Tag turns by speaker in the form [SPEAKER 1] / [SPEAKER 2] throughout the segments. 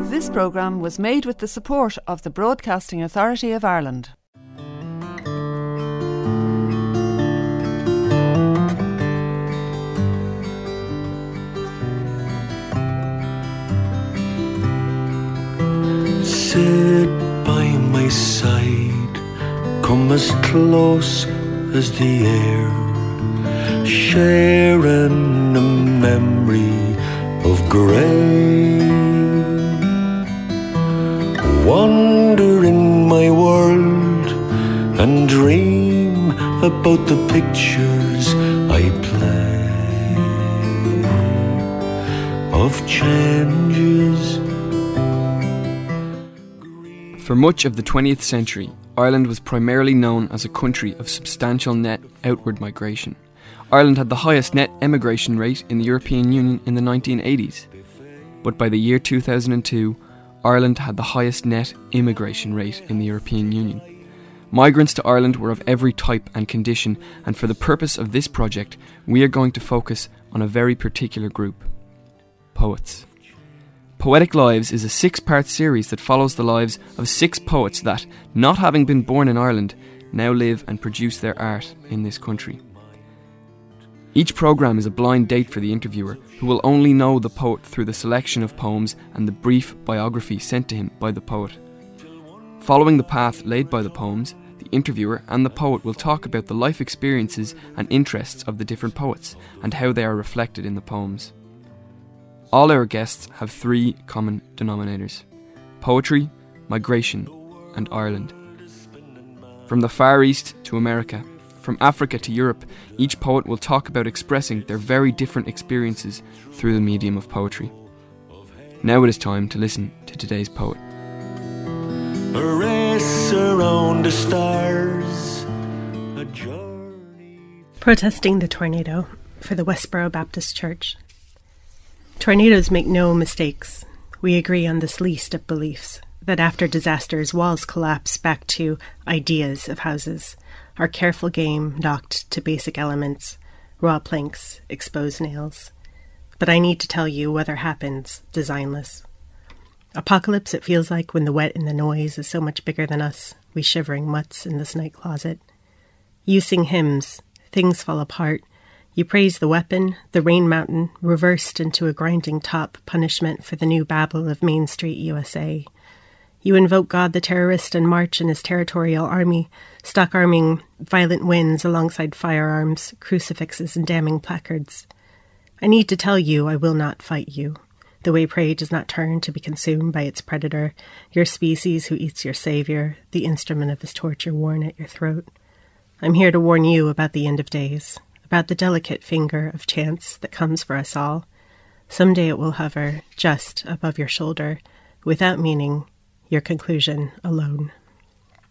[SPEAKER 1] This programme was made with the support of the Broadcasting Authority of Ireland.
[SPEAKER 2] Sit by my side, come as close as the air, sharing a memory of grey. Wander in my world and dream about the pictures I play of changes.
[SPEAKER 3] For much of the 20th century, Ireland was primarily known as a country of substantial net outward migration. Ireland had the highest net emigration rate in the European Union in the 1980s. But by the year 2002, Ireland had the highest net immigration rate in the European Union. Migrants to Ireland were of every type and condition, and for the purpose of this project, we are going to focus on a very particular group poets. Poetic Lives is a six part series that follows the lives of six poets that, not having been born in Ireland, now live and produce their art in this country. Each programme is a blind date for the interviewer, who will only know the poet through the selection of poems and the brief biography sent to him by the poet. Following the path laid by the poems, the interviewer and the poet will talk about the life experiences and interests of the different poets and how they are reflected in the poems. All our guests have three common denominators poetry, migration, and Ireland. From the Far East to America, from Africa to Europe, each poet will talk about expressing their very different experiences through the medium of poetry. Now it is time to listen to today's poet.
[SPEAKER 2] A race around the stars.
[SPEAKER 4] Protesting the tornado for the Westboro Baptist Church. Tornadoes make no mistakes. We agree on this least of beliefs that after disasters, walls collapse back to ideas of houses, our careful game knocked to basic elements, raw planks, exposed nails. But I need to tell you weather happens, designless. Apocalypse it feels like when the wet and the noise is so much bigger than us, we shivering mutts in this night closet. You sing hymns, things fall apart, you praise the weapon, the rain mountain, reversed into a grinding top punishment for the new Babel of Main Street, USA. You invoke God the terrorist and march in his territorial army, stock arming violent winds alongside firearms, crucifixes, and damning placards. I need to tell you I will not fight you. The way prey does not turn to be consumed by its predator, your species who eats your savior, the instrument of his torture worn at your throat. I'm here to warn you about the end of days about the delicate finger of chance that comes for us all. Some day it will hover just above your shoulder, without meaning your conclusion alone.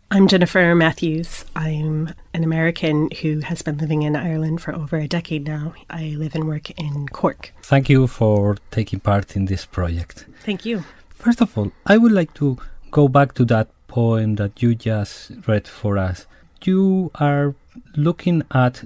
[SPEAKER 4] I'm Jennifer Matthews. I'm an American who has been living in Ireland for over a decade now. I live and work in Cork.
[SPEAKER 5] Thank you for taking part in this project.
[SPEAKER 4] Thank you.
[SPEAKER 5] First of all, I would like to go back to that poem that you just read for us. You are looking at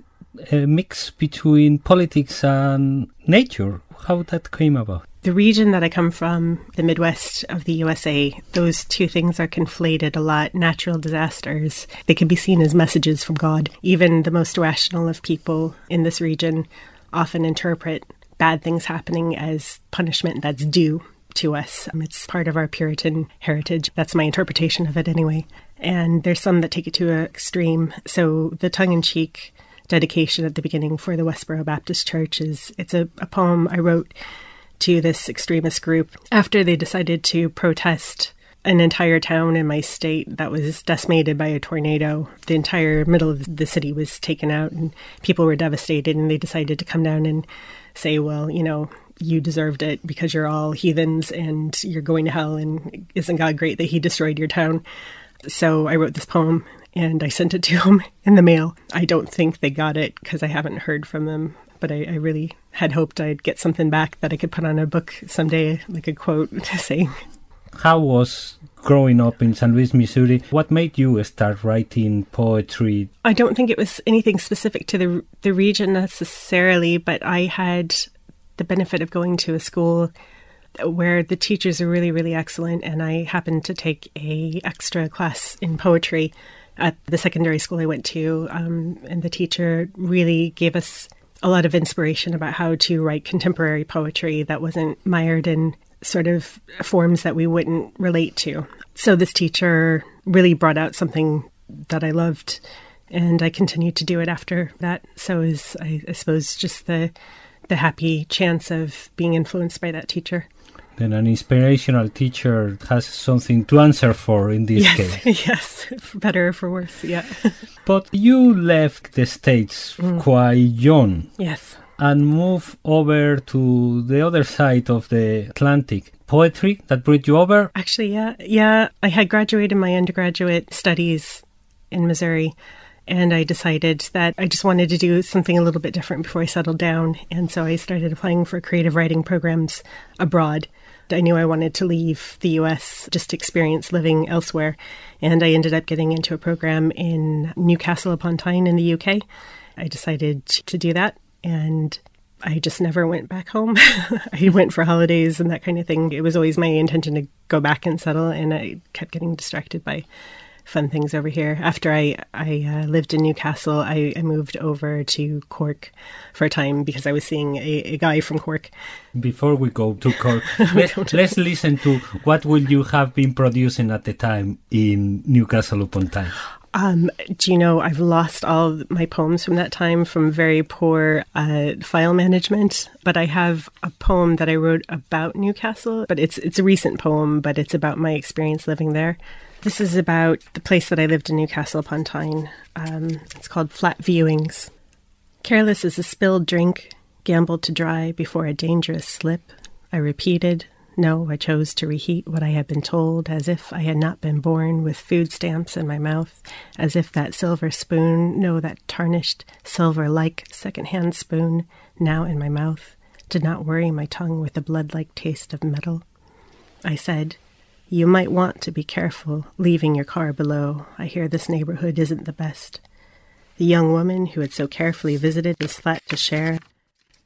[SPEAKER 5] a mix between politics and nature. How that came about?
[SPEAKER 4] The region that I come from, the Midwest of the USA, those two things are conflated a lot. Natural disasters, they can be seen as messages from God. Even the most rational of people in this region often interpret bad things happening as punishment that's due to us. Um, it's part of our Puritan heritage. That's my interpretation of it anyway. And there's some that take it to an extreme. So the tongue in cheek dedication at the beginning for the Westboro Baptist Church is it's a, a poem I wrote to this extremist group after they decided to protest an entire town in my state that was decimated by a tornado. The entire middle of the city was taken out and people were devastated and they decided to come down and say, well, you know, you deserved it because you're all heathens and you're going to hell and isn't God great that he destroyed your town? So I wrote this poem and I sent it to them in the mail. I don't think they got it because I haven't heard from them, but I, I, really had hoped I'd get something back that I could put on a book someday, like a quote saying.
[SPEAKER 5] How was growing up in San Louis, Missouri? What made you start writing poetry?
[SPEAKER 4] I don't think it was anything specific to the the region necessarily, but I had the benefit of going to a school where the teachers are really, really excellent. And I happened to take a extra class in poetry at the secondary school I went to, um, and the teacher really gave us a lot of inspiration about how to write contemporary poetry that wasn't mired in sort of forms that we wouldn't relate to. So this teacher really brought out something that I loved, and I continued to do it after that. So is I, I suppose just the the happy chance of being influenced by that teacher.
[SPEAKER 5] Then an inspirational teacher has something to answer for in this
[SPEAKER 4] yes,
[SPEAKER 5] case.
[SPEAKER 4] yes, for better or for worse, yeah.
[SPEAKER 5] but you left the States mm. quite young.
[SPEAKER 4] Yes.
[SPEAKER 5] And moved over to the other side of the Atlantic. Poetry that brought you over?
[SPEAKER 4] Actually, yeah. Yeah, I had graduated my undergraduate studies in Missouri and I decided that I just wanted to do something a little bit different before I settled down. And so I started applying for creative writing programs abroad. I knew I wanted to leave the US just experience living elsewhere. And I ended up getting into a program in Newcastle upon Tyne in the UK. I decided to do that. And I just never went back home. I went for holidays and that kind of thing. It was always my intention to go back and settle, and I kept getting distracted by fun things over here. After I I uh, lived in Newcastle, I, I, moved over to Cork for a time because I was seeing a, a guy from Cork.
[SPEAKER 5] Before we go to Cork, let, us listen to what will you have been producing at the time in Newcastle upon Tyne.
[SPEAKER 4] Um, do you know I've lost all my poems from that time from very poor uh, file management, but I have a poem that I wrote about Newcastle. But it's it's a recent poem, but it's about my experience living there. This is about the place that I lived in Newcastle upon Tyne. Um, it's called Flat Viewings. Careless as a spilled drink, gambled to dry before a dangerous slip. I repeated, no, I chose to reheat what I had been told, as if I had not been born with food stamps in my mouth, as if that silver spoon, no, that tarnished, silver like second-hand spoon, now in my mouth, did not worry my tongue with the blood like taste of metal. I said, you might want to be careful leaving your car below. I hear this neighborhood isn't the best. The young woman who had so carefully visited this flat to share,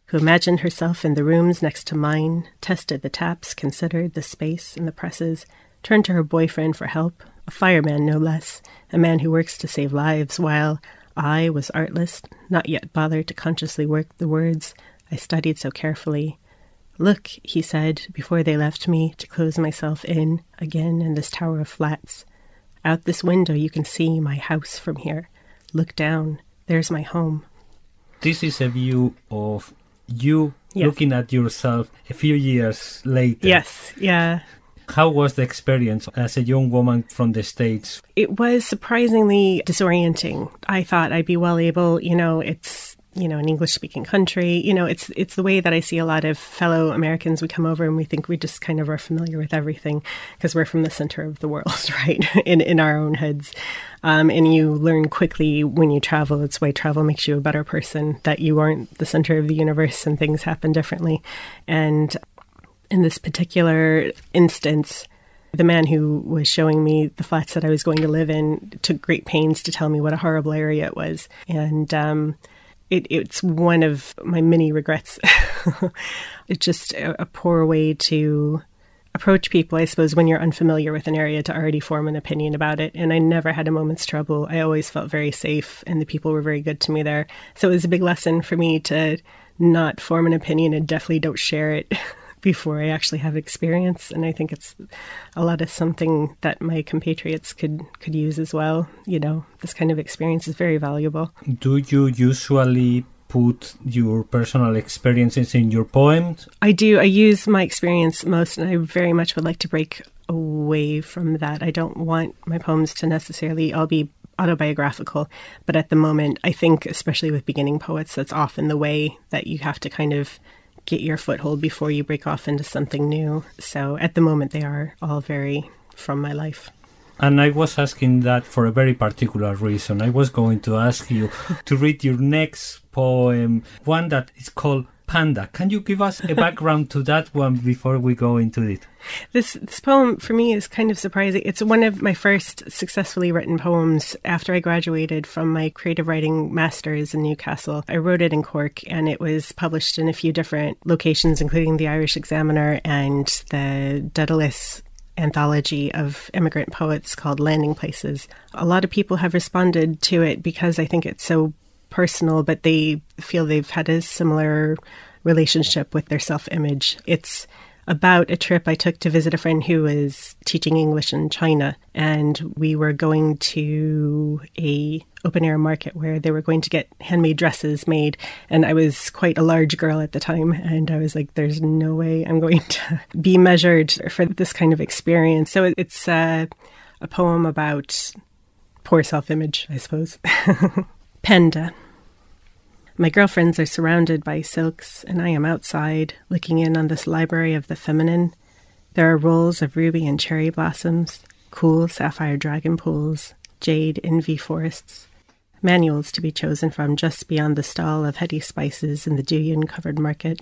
[SPEAKER 4] who imagined herself in the rooms next to mine, tested the taps, considered the space and the presses, turned to her boyfriend for help, a fireman no less, a man who works to save lives, while I was artless, not yet bothered to consciously work the words I studied so carefully, Look, he said, before they left me to close myself in again in this tower of flats. Out this window you can see my house from here. Look down, there's my home.
[SPEAKER 5] This is a view of you yes. looking at yourself a few years later.
[SPEAKER 4] Yes, yeah.
[SPEAKER 5] How was the experience as a young woman from the States?
[SPEAKER 4] It was surprisingly disorienting. I thought I'd be well able, you know, it's you know, an English speaking country. You know, it's it's the way that I see a lot of fellow Americans. We come over and we think we just kind of are familiar with everything because we're from the center of the world, right? in in our own heads. Um, and you learn quickly when you travel. It's why travel makes you a better person. That you aren't the center of the universe and things happen differently. And in this particular instance, the man who was showing me the flats that I was going to live in took great pains to tell me what a horrible area it was. And um, it, it's one of my many regrets. it's just a, a poor way to approach people, I suppose, when you're unfamiliar with an area to already form an opinion about it. And I never had a moment's trouble. I always felt very safe, and the people were very good to me there. So it was a big lesson for me to not form an opinion and definitely don't share it before I actually have experience. And I think it's a lot of something that my compatriots could could use as well. You know, this kind of experience is very valuable.
[SPEAKER 5] Do you usually put your personal experiences in your poems?
[SPEAKER 4] I do. I use my experience most, and I very much would like to break away from that. I don't want my poems to necessarily all be autobiographical, but at the moment, I think, especially with beginning poets, that's often the way that you have to kind of get your foothold before you break off into something new. So at the moment, they are all very from my life.
[SPEAKER 5] And I was asking that for a very particular reason. I was going to ask you to read your next poem, one that is called Panda. Can you give us a background to that one before we go into it?
[SPEAKER 4] This this poem for me is kind of surprising. It's one of my first successfully written poems after I graduated from my creative writing masters in Newcastle. I wrote it in Cork and it was published in a few different locations including the Irish Examiner and the Dedalus anthology of immigrant poets called Landing Places. A lot of people have responded to it because I think it's so personal, but they feel they've had a similar relationship with their self image. It's about a trip I took to visit a friend who was teaching English in China, and we were going to a open air market where they were going to get handmade dresses made. And I was quite a large girl at the time, and I was like, "There's no way I'm going to be measured for this kind of experience." So it's uh, a poem about poor self image, I suppose. Panda. My girlfriends are surrounded by silks, and I am outside, looking in on this library of the feminine. There are rolls of ruby and cherry blossoms, cool sapphire dragon pools, jade envy forests, manuals to be chosen from just beyond the stall of heady spices in the durian covered market.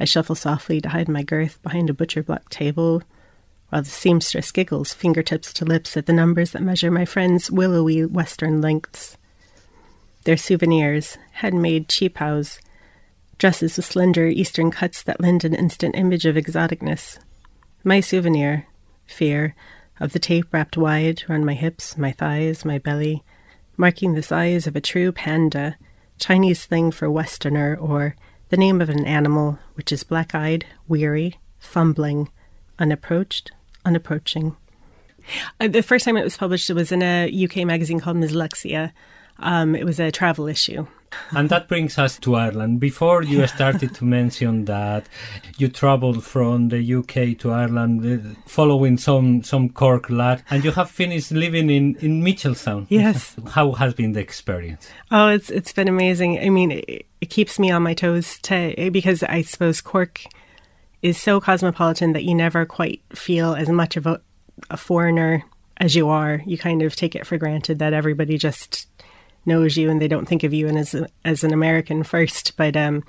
[SPEAKER 4] I shuffle softly to hide my girth behind a butcher block table, while the seamstress giggles fingertips to lips at the numbers that measure my friend's willowy western lengths their souvenirs, handmade qipaos, dresses with slender eastern cuts that lend an instant image of exoticness. My souvenir, fear, of the tape wrapped wide around my hips, my thighs, my belly, marking the size of a true panda, Chinese thing for Westerner, or the name of an animal which is black eyed, weary, fumbling, unapproached, unapproaching. Uh, the first time it was published, it was in a UK magazine called Mslexia, um, it was a travel issue.
[SPEAKER 5] And that brings us to Ireland. Before you started to mention that you traveled from the UK to Ireland, uh, following some some Cork lad, and you have finished living in in Mitchelstown.
[SPEAKER 4] Yes.
[SPEAKER 5] How has been the experience?
[SPEAKER 4] Oh, it's it's been amazing. I mean, it, it keeps me on my toes to because I suppose Cork is so cosmopolitan that you never quite feel as much of a, a foreigner as you are. You kind of take it for granted that everybody just knows you and they don't think of you as a, as an American first. But um,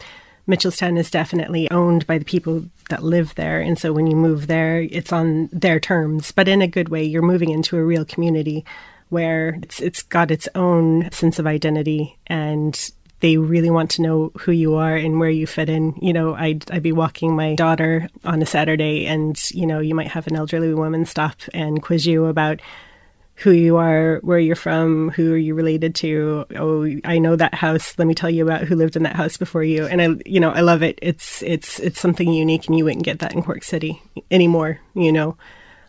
[SPEAKER 4] Mitchelstown is definitely owned by the people that live there, and so when you move there, it's on their terms, but in a good way. You're moving into a real community where it's it's got its own sense of identity and they really want to know who you are and where you fit in. You know, I'd, I'd be walking my daughter on a Saturday, and, you know, you might have an elderly woman stop and quiz you about who you are, where you're from, who are you related to? Oh, I know that house. Let me tell you about who lived in that house before you. And I, you know, I love it. It's it's it's something unique, and you wouldn't get that in Cork City anymore. You know.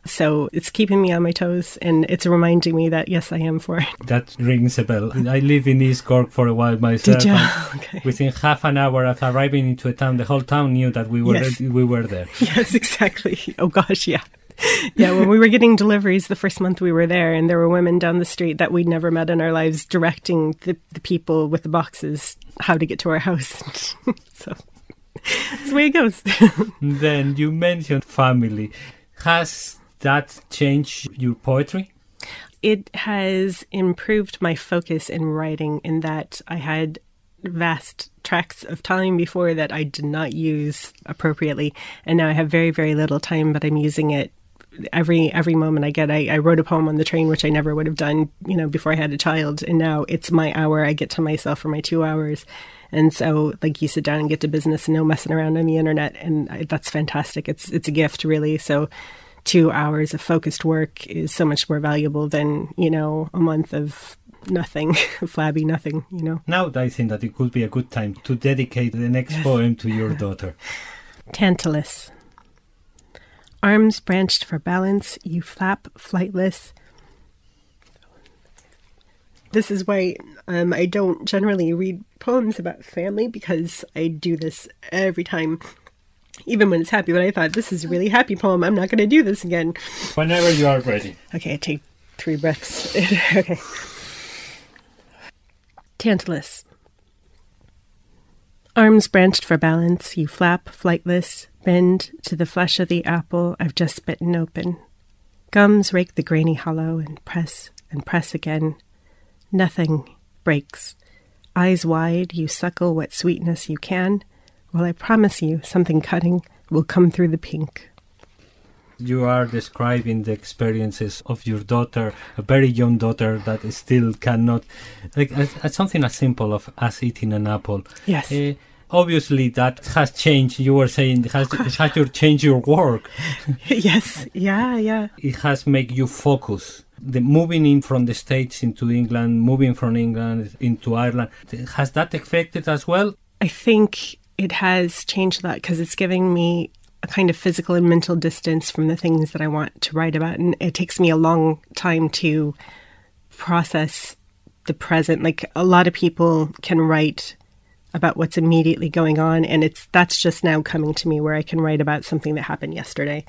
[SPEAKER 4] So it's keeping me on my toes and it's reminding me that yes, I am for it.
[SPEAKER 5] That rings a bell. I live in East Cork for a while myself.
[SPEAKER 4] Did you? Okay.
[SPEAKER 5] Within half an hour of arriving into a town, the whole town knew that we were
[SPEAKER 4] Yes.
[SPEAKER 5] we were there.
[SPEAKER 4] Yes, exactly. Oh gosh, yeah. Yeah, when we were getting deliveries the first month we were there, and there were women down the street that we'd never met in our lives directing the, the people with the boxes how to get to our house. so that's the way it goes.
[SPEAKER 5] then you mentioned family. Has that changed your poetry?
[SPEAKER 4] it has improved my focus in writing in that I had vast tracts of time before that I did not use appropriately and now I have very very little time but I'm using it every every moment I get I, I wrote a poem on the train which I never would have done you know before I had a child. And now it's my hour. I get to myself for my 2 hours. And so like you sit down and get to business and no messing around on the internet. And I, that's fantastic. It's it's a gift really. So two hours of focused work is so much more valuable than you know a month of nothing flabby nothing you know?
[SPEAKER 5] Now I think that it could be a good time to dedicate the next poem to your daughter.
[SPEAKER 4] Tantalus. Arms branched for balance, you flap flightless. This is why um, I don't generally read poems about family because I do this every time, even when it's happy. But I thought this is a really happy poem. I'm not going to do this again.
[SPEAKER 5] Whenever you are ready.
[SPEAKER 4] Okay, I take three breaths. okay. Tantalus. Arms branched for balance, you flap, flightless, bend to the flesh of the apple I've just bitten open. Gums rake the grainy hollow and press and press again. Nothing breaks. Eyes wide, you suckle what sweetness you can. Well, I promise you, something cutting will come through the pink.
[SPEAKER 5] You are describing the experiences of your daughter, a very young daughter that still cannot, like as, as something as simple of as eating an apple.
[SPEAKER 4] Yes.
[SPEAKER 5] Uh, obviously, that has changed. You were saying it has it has your changed your work.
[SPEAKER 4] yes. Yeah. Yeah.
[SPEAKER 5] It has made you focus. The moving in from the States into England, moving from England into Ireland, has that affected as well?
[SPEAKER 4] I think it has changed that because it's giving me a kind of physical and mental distance from the things that I want to write about. And it takes me a long time to process the present. Like a lot of people can write about what's immediately going on and it's that's just now coming to me where I can write about something that happened yesterday.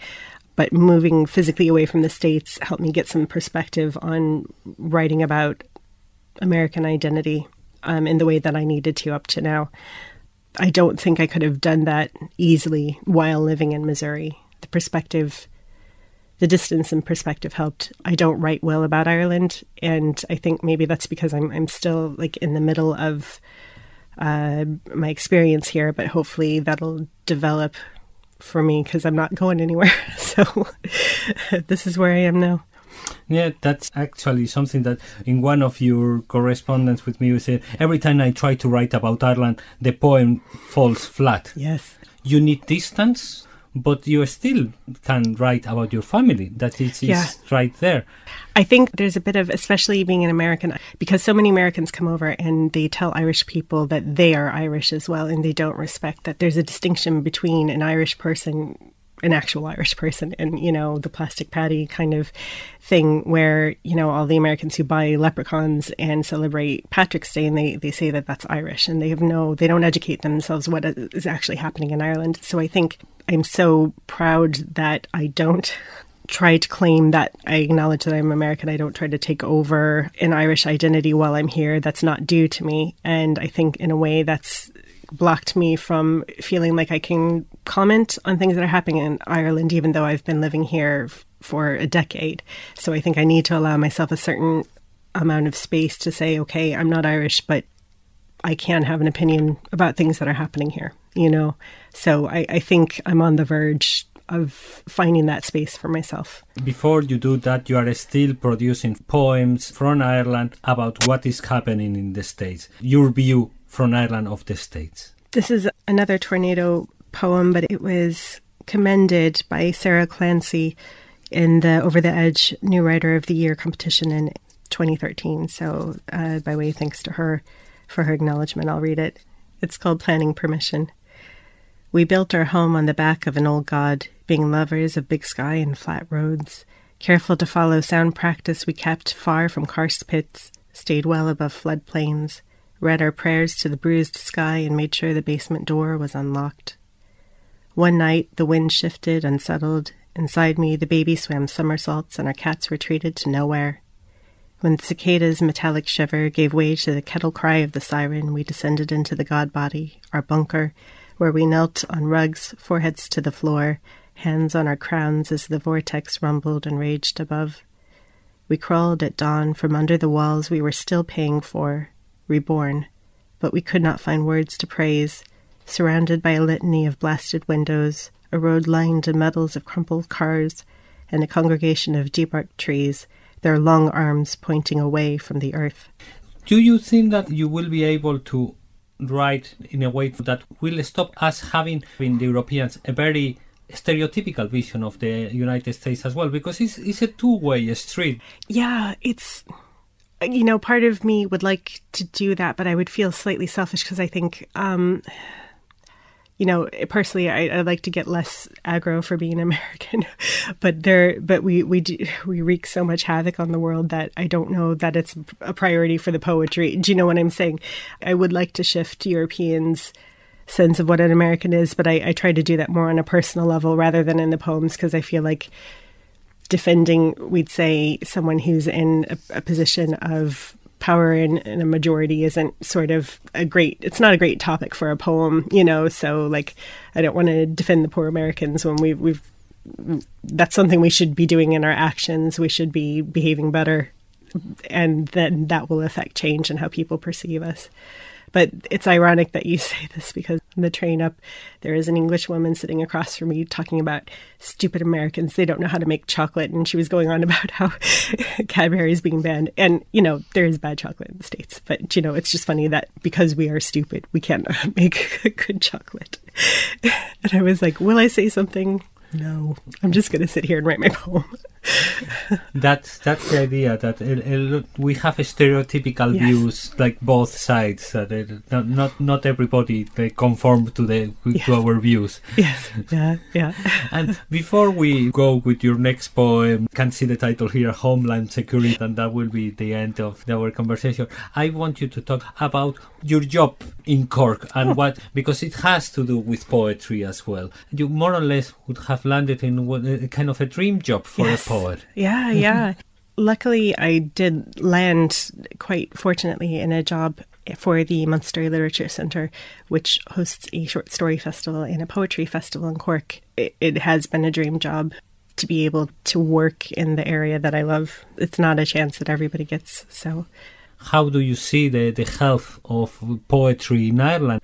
[SPEAKER 4] But moving physically away from the States helped me get some perspective on writing about American identity um, in the way that I needed to up to now. I don't think I could have done that easily while living in Missouri. The perspective, the distance and perspective helped. I don't write well about Ireland, and I think maybe that's because I'm I'm still like in the middle of uh, my experience here, but hopefully that'll develop for me because I'm not going anywhere. so this is where I am now.
[SPEAKER 5] Yeah, that's actually something that in one of your correspondence with me, you said every time I try to write about Ireland, the poem falls flat.
[SPEAKER 4] Yes.
[SPEAKER 5] You need distance, but you still can write about your family. That is, is
[SPEAKER 4] Yeah.
[SPEAKER 5] right there.
[SPEAKER 4] I think there's a bit of, especially being an American, because so many Americans come over and they tell Irish people that they are Irish as well, and they don't respect that there's a distinction between an Irish person, an actual Irish person, and, you know, the plastic Paddy kind of thing where, you know, all the Americans who buy leprechauns and celebrate Patrick's Day and they, they say that that's Irish and they have no, they don't educate themselves what is actually happening in Ireland. So I think I'm so proud that I don't try to claim that I acknowledge that I'm American. I don't try to take over an Irish identity while I'm here. That's not due to me. And I think in a way that's blocked me from feeling like I can comment on things that are happening in Ireland, even though I've been living here for a decade. So I think I need to allow myself a certain amount of space to say, okay, I'm not Irish, but I can have an opinion about things that are happening here, you know? So I, I think I'm on the verge of finding that space for myself.
[SPEAKER 5] Before you do that, you are still producing poems from Ireland about what is happening in the States. Your view from Ireland of the States.
[SPEAKER 4] This is another tornado poem, but it was commended by Sarah Clancy in the Over the Edge New Writer of the Year competition in 2013. So, uh, by way of thanks to her for her acknowledgement, I'll read it. It's called Planning Permission. We built our home on the back of an old god, being lovers of big sky and flat roads. Careful to follow sound practice, we kept far from karst pits, stayed well above floodplains, read our prayers to the bruised sky, and made sure the basement door was unlocked. One night, the wind shifted, unsettled. Inside me, the baby swam somersaults, and our cats retreated to nowhere. When the cicada's metallic shiver gave way to the kettle cry of the siren, we descended into the god body, our bunker, where we knelt on rugs, foreheads to the floor, hands on our crowns as the vortex rumbled and raged above. We crawled at dawn from under the walls we were still paying for, reborn, but we could not find words to praise, surrounded by a litany of blasted windows, a road lined in metals of crumpled cars, and a congregation of debarked trees, their long arms pointing away from the earth.
[SPEAKER 5] Do you think that you will be able to write in a way that will stop us having in the Europeans a very stereotypical vision of the United States as well? Because it's, it's a two-way street.
[SPEAKER 4] Yeah, it's you know, part of me would like to do that, but I would feel slightly selfish because I think, um, you know, personally, I, I like to get less aggro for being American, but there, but we we do, we wreak so much havoc on the world that I don't know that it's a priority for the poetry. Do you know what I'm saying? I would like to shift Europeans' sense of what an American is, but I, I try to do that more on a personal level rather than in the poems because I feel like defending, we'd say, someone who's in a, a position of power in, in a majority isn't sort of a great it's not a great topic for a poem you know? So like i don't want to defend the poor americans when we, we've that's something we should be doing in our actions. We should be behaving better and then that will affect change and how people perceive us But it's ironic that you say this because on the train up, there is an English woman sitting across from me talking about stupid Americans. They don't know how to make chocolate. And she was going on about how Cadbury is being banned. And, you know, there is bad chocolate in the States. But, you know, it's just funny that because we are stupid, we can't make good chocolate. And I was like, will I say something? No, I'm just going to sit here and write my poem.
[SPEAKER 5] That's that's the idea that uh, uh, we have stereotypical yes. views like both sides that uh, not not everybody they conform to the yes. to our views
[SPEAKER 4] yes yeah yeah
[SPEAKER 5] and before we go with your next poem can see the title here homeland security and that will be the end of our conversation i want you to talk about your job in cork and oh. what because it has to do with poetry as well you more or less would have landed in a kind of a dream job for yes. a poet forward.
[SPEAKER 4] Yeah, yeah. Luckily, I did land quite fortunately in a job for the Munster Literature Centre, which hosts a short story festival and a poetry festival in Cork. It, it, has been a dream job to be able to work in the area that I love. It's not a chance that everybody gets. So,
[SPEAKER 5] how do you see the, the health of poetry in Ireland?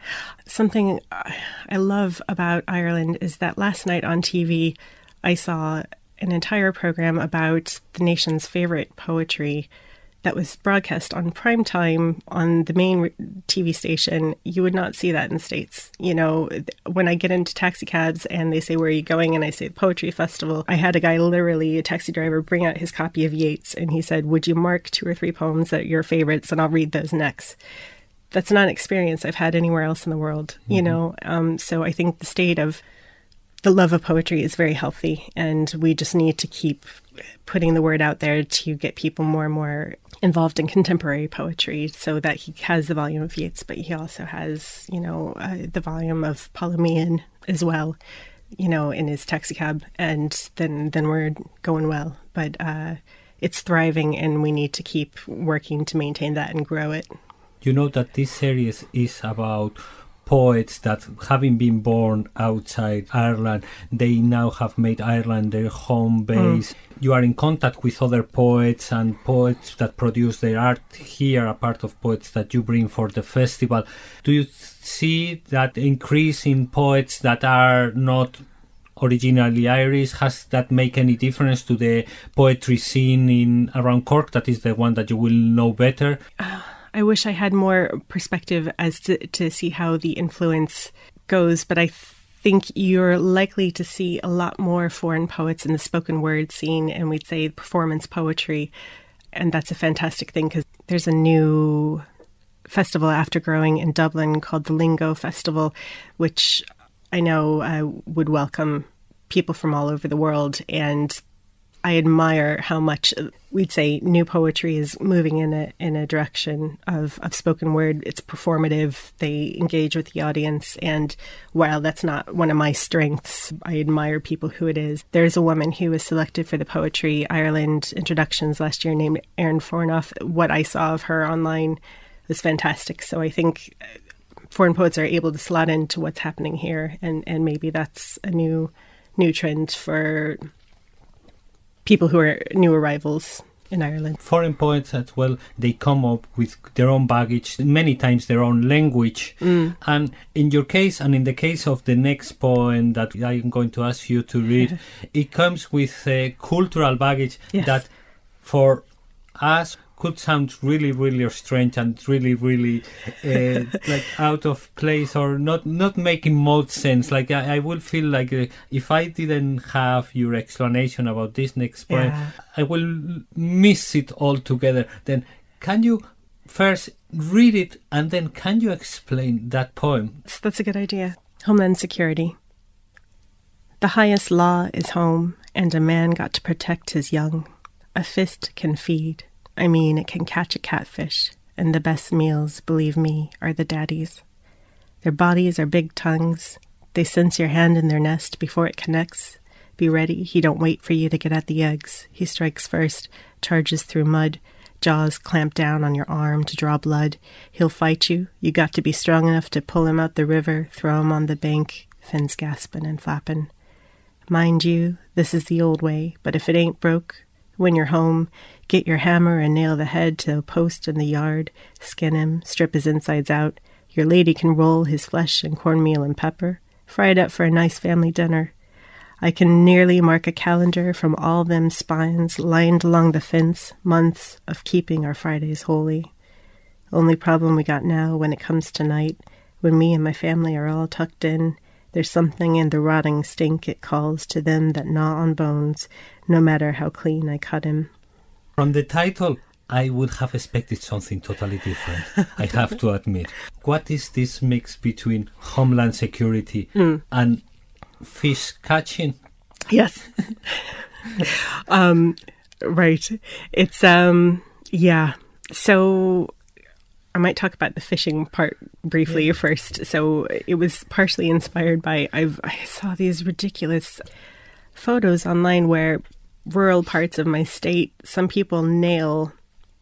[SPEAKER 4] Something I love about Ireland is that last night on TV, I saw an entire program about the nation's favorite poetry that was broadcast on prime time on the main TV station, you would not see that in the States. You know, when I get into taxi cabs and they say, Where are you going? And I say, Poetry Festival, I had a guy, literally a taxi driver, bring out his copy of Yeats and he said, Would you mark two or three poems that are your favorites and I'll read those next? That's not an experience I've had anywhere else in the world, mm-hmm. you know? Um, so I think the state of the love of poetry is very healthy, and we just need to keep putting the word out there to get people more and more involved in contemporary poetry so that he has the volume of Yeats, but he also has, you know, uh, the volume of Paula Meehan as well, you know, in his taxi cab, and then then we're going well. But uh, it's thriving, and we need to keep working to maintain that and grow it.
[SPEAKER 5] You know that this series is about poets that having been born outside Ireland, they now have made Ireland their home hmm. base. Mm. You are in contact with other poets and poets that produce their art here, a part of poets that you bring for the festival. Do you see that increase in poets that are not originally Irish? Has that make any difference to the poetry scene in around Cork? That is the one that you will know better.
[SPEAKER 4] I wish I had more perspective as to, to see how the influence goes, but I think you're likely to see a lot more foreign poets in the spoken word scene, and we'd say performance poetry. And that's a fantastic thing because there's a new festival after growing in Dublin called the Lingo Festival, which I know uh, would welcome people from all over the world. And I admire how much we'd say new poetry is moving in a in a direction of, of spoken word. It's performative. They engage with the audience, and while that's not one of my strengths, I admire people who it is. There's a woman who was selected for the Poetry Ireland introductions last year named Erin Fornoff. What I saw of her online was fantastic. So I think foreign poets are able to slot into what's happening here, and and maybe that's a new new trend for people who are new arrivals in Ireland.
[SPEAKER 5] Foreign poets as well, they come up with their own baggage, many times their own language. Mm. And in your case, and in the case of the next poem that I am going to ask you to read, it comes with a cultural baggage yes. that for us could sound really, really strange and really, really uh, like out of place or not, not making much sense. Like I, I will feel like uh, if I didn't have your explanation about this next point, yeah. I will miss it altogether. Then can you first read it and then can you explain that poem?
[SPEAKER 4] That's a good idea. Homeland Security. The highest law is home, and a man got to protect his young. A fist can feed. I mean, it can catch a catfish, and the best meals, believe me, are the daddies. Their bodies are big tongues. They sense your hand in their nest before it connects. Be ready, he don't wait for you to get at the eggs. He strikes first, charges through mud, jaws clamp down on your arm to draw blood. He'll fight you. You got to be strong enough to pull him out the river, throw him on the bank, fins gaspin' and flappin'. Mind you, this is the old way, but if it ain't broke, when you're home, get your hammer and nail the head to a post in the yard, skin him, strip his insides out, Your lady can roll his flesh in cornmeal and pepper, fry it up for a nice family dinner. I can nearly mark a calendar from all them spines lined along the fence, months of keeping our Fridays holy. Only problem we got now when it comes to night, when me and my family are all tucked in, there's something in the rotting stink it calls to them that gnaw on bones, no matter how clean I cut him.
[SPEAKER 5] From the title, I would have expected something totally different, I have to admit. What is this mix between homeland security and fish catching?
[SPEAKER 4] Yes. um, right. It's um yeah. So I might talk about the fishing part briefly first. So it was partially inspired by I've I saw these ridiculous photos online where rural parts of my state some people nail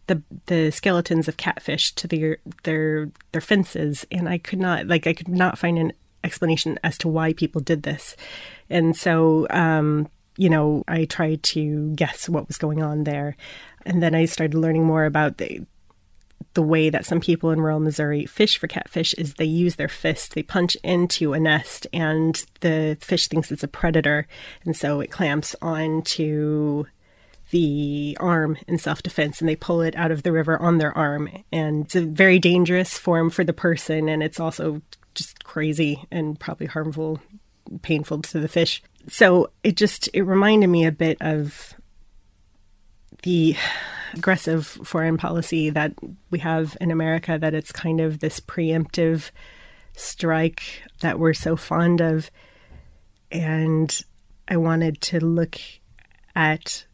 [SPEAKER 4] the the skeletons of catfish to their their their fences and I could not like I could not find an explanation as to why people did this. And so um you know, I tried to guess what was going on there. And then I started learning more about the the way that some people in rural Missouri fish for catfish is they use their fist, they punch into a nest, and the fish thinks it's a predator, and so it clamps onto the arm in self defense and they pull it out of the river on their arm. And it's a very dangerous form for the person, and it's also just crazy and probably harmful, painful to the fish. So it just it reminded me a bit of the aggressive foreign policy that we have in America that it's kind of this preemptive strike that we're so fond of. And I wanted to look at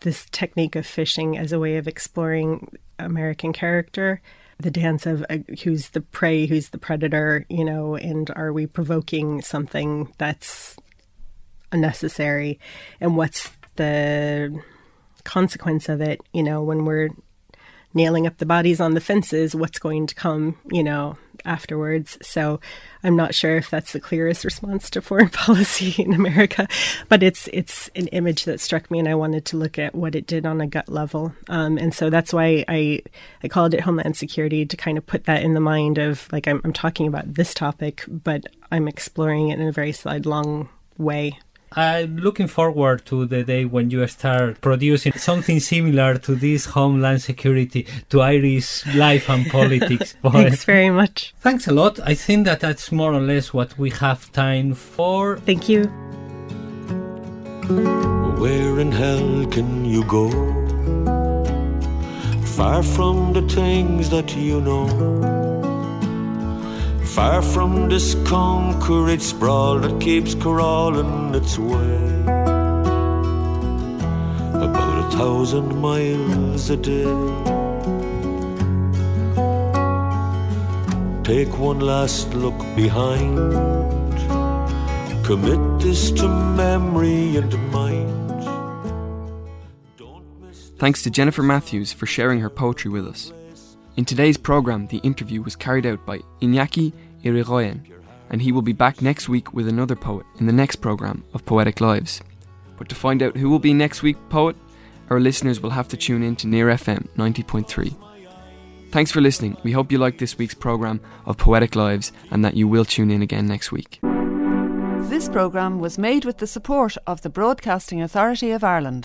[SPEAKER 4] this technique of fishing as a way of exploring American character. The dance of uh, who's the prey, who's the predator, you know, and are we provoking something that's unnecessary? And what's the consequence of it, you know, when we're nailing up the bodies on the fences, what's going to come, you know, afterwards. So I'm not sure if that's the clearest response to foreign policy in America, but it's it's an image that struck me, and I wanted to look at what it did on a gut level. Um, and so that's why I I called it Homeland Security to kind of put that in the mind of like I'm, I'm talking about this topic, but I'm exploring it in a very sidelong way.
[SPEAKER 5] I'm looking forward to the day when you start producing something similar to this Homeland Security, to Irish life and politics.
[SPEAKER 4] Thanks very much.
[SPEAKER 5] Thanks a lot. I think that that's more or less what we have time for.
[SPEAKER 4] Thank you.
[SPEAKER 2] Where in hell can you go? Far from the things that you know. Far from this concrete sprawl that keeps crawling its way. About a thousand miles a day. Take one last look behind. Commit this to memory and mind.
[SPEAKER 3] Thanks to Jennifer Matthews for sharing her poetry with us. In today's programme, the interview was carried out by Iñaki Irigoien, and he will be back next week with another poet in the next programme of Poetic Lives. But to find out who will be next week's poet, our listeners will have to tune in to Near FM 90.3. Thanks for listening. We hope you liked this week's programme of Poetic Lives and that you will tune in again next week.
[SPEAKER 1] This programme was made with the support of the Broadcasting Authority of Ireland.